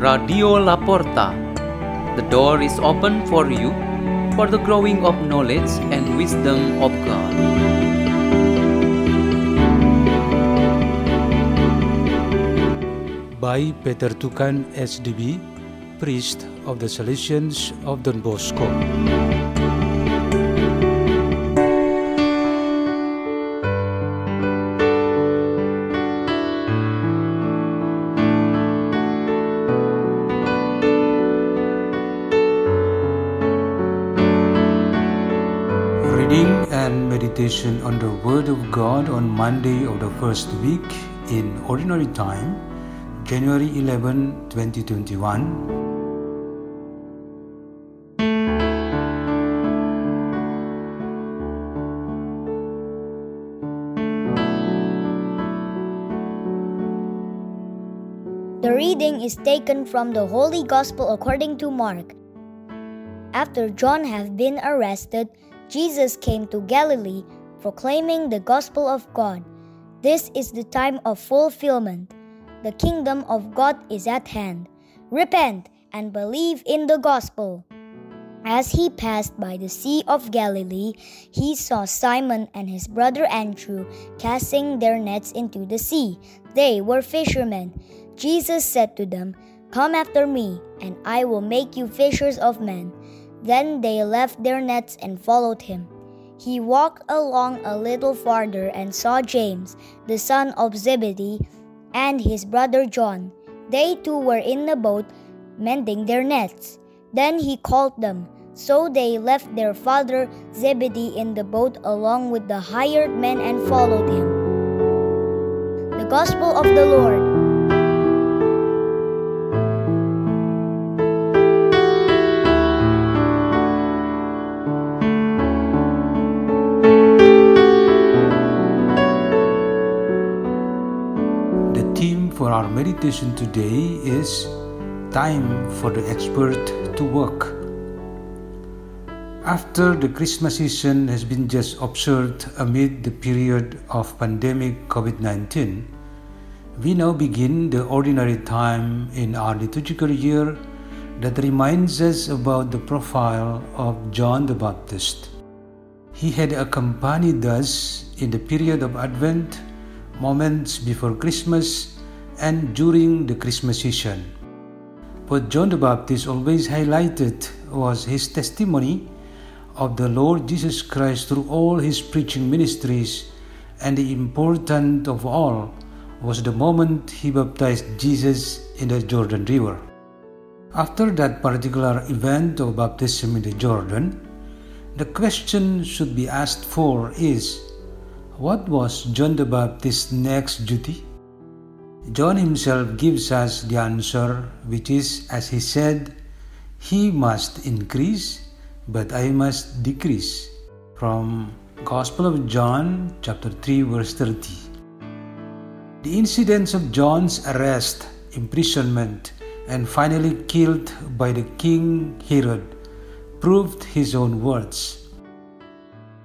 Radio Laporta. The door is open for you for the growing of knowledge and wisdom of God. by Peter Tukan SDB, priest of the Salesians of Don Bosco. Reading and meditation on the Word of God on Monday of the first week in Ordinary Time, January 11, 2021. The reading is taken from the Holy Gospel according to Mark. After John had been arrested, Jesus came to Galilee proclaiming the gospel of God. This is the time of fulfillment. The kingdom of God is at hand. Repent and believe in the gospel. As he passed by the Sea of Galilee, he saw Simon and his brother Andrew casting their nets into the sea. They were fishermen. Jesus said to them, Come after me, and I will make you fishers of men. Then they left their nets and followed him. He walked along a little farther and saw James, the son of Zebedee, and his brother John. They too were in the boat, mending their nets. Then he called them. So they left their father Zebedee in the boat along with the hired men and followed him. The Gospel of the Lord. Our meditation today is Time for the Expert to Work. After the Christmas season has been just observed amid the period of pandemic COVID 19, we now begin the ordinary time in our liturgical year that reminds us about the profile of John the Baptist. He had accompanied us in the period of Advent, moments before Christmas, and during the Christmas season. What John the Baptist always highlighted was his testimony of the Lord Jesus Christ through all his preaching ministries, and the important of all was the moment he baptized Jesus in the Jordan River. After that particular event of baptism in the Jordan, the question should be asked for is what was John the Baptist's next duty? John himself gives us the answer, which is, as he said, He must increase, but I must decrease. From Gospel of John, chapter 3, verse 30. The incidents of John's arrest, imprisonment, and finally killed by the king Herod proved his own words.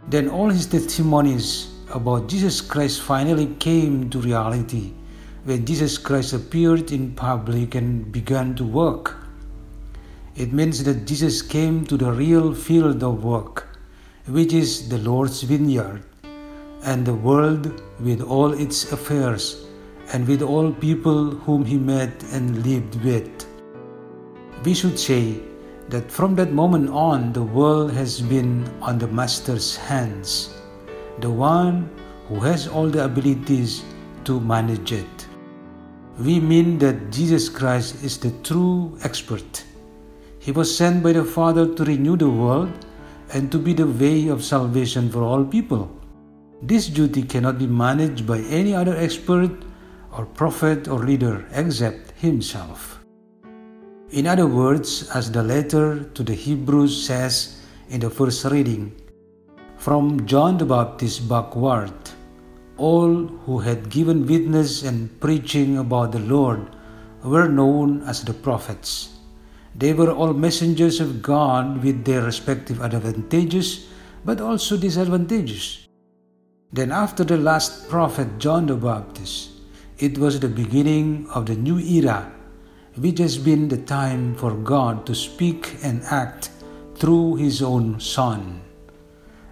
Then all his testimonies about Jesus Christ finally came to reality when Jesus Christ appeared in public and began to work. It means that Jesus came to the real field of work, which is the Lord's vineyard, and the world with all its affairs, and with all people whom he met and lived with. We should say that from that moment on, the world has been on the Master's hands, the one who has all the abilities to manage it. We mean that Jesus Christ is the true expert. He was sent by the Father to renew the world and to be the way of salvation for all people. This duty cannot be managed by any other expert or prophet or leader except himself. In other words, as the letter to the Hebrews says in the first reading, from John the Baptist backward, all who had given witness and preaching about the Lord were known as the prophets. They were all messengers of God with their respective advantages, but also disadvantages. Then, after the last prophet John the Baptist, it was the beginning of the new era which has been the time for God to speak and act through His own Son.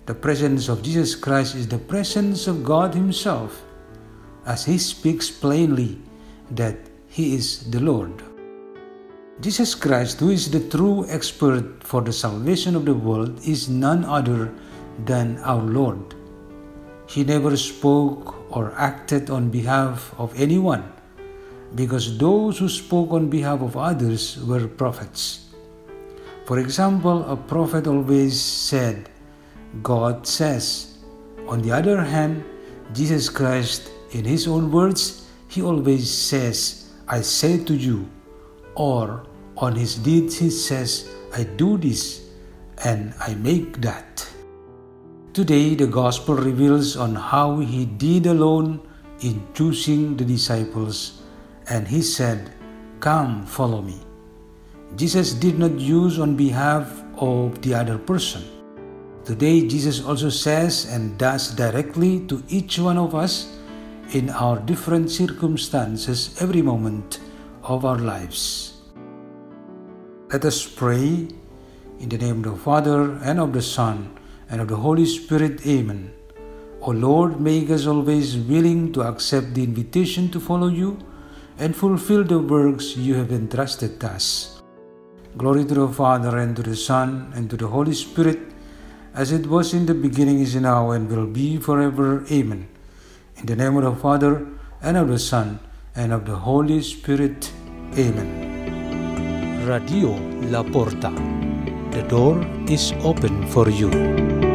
The presence of Jesus Christ is the presence of God Himself, as He speaks plainly that He is the Lord. Jesus Christ, who is the true expert for the salvation of the world, is none other than our Lord. He never spoke or acted on behalf of anyone because those who spoke on behalf of others were prophets. For example, a prophet always said, God says. On the other hand, Jesus Christ, in his own words, he always says, I say to you, or on his deeds he says, I do this and I make that. Today, the Gospel reveals on how he did alone in choosing the disciples, and he said, Come, follow me. Jesus did not use on behalf of the other person. Today, Jesus also says and does directly to each one of us in our different circumstances every moment of our lives. Let us pray in the name of the Father and of the Son and of the Holy Spirit. Amen. O Lord, make us always willing to accept the invitation to follow you and fulfill the works you have entrusted us. Glory to the Father, and to the Son, and to the Holy Spirit, as it was in the beginning, is now, and will be forever. Amen. In the name of the Father, and of the Son, and of the Holy Spirit. Amen. Radio La Porta. The door is open for you.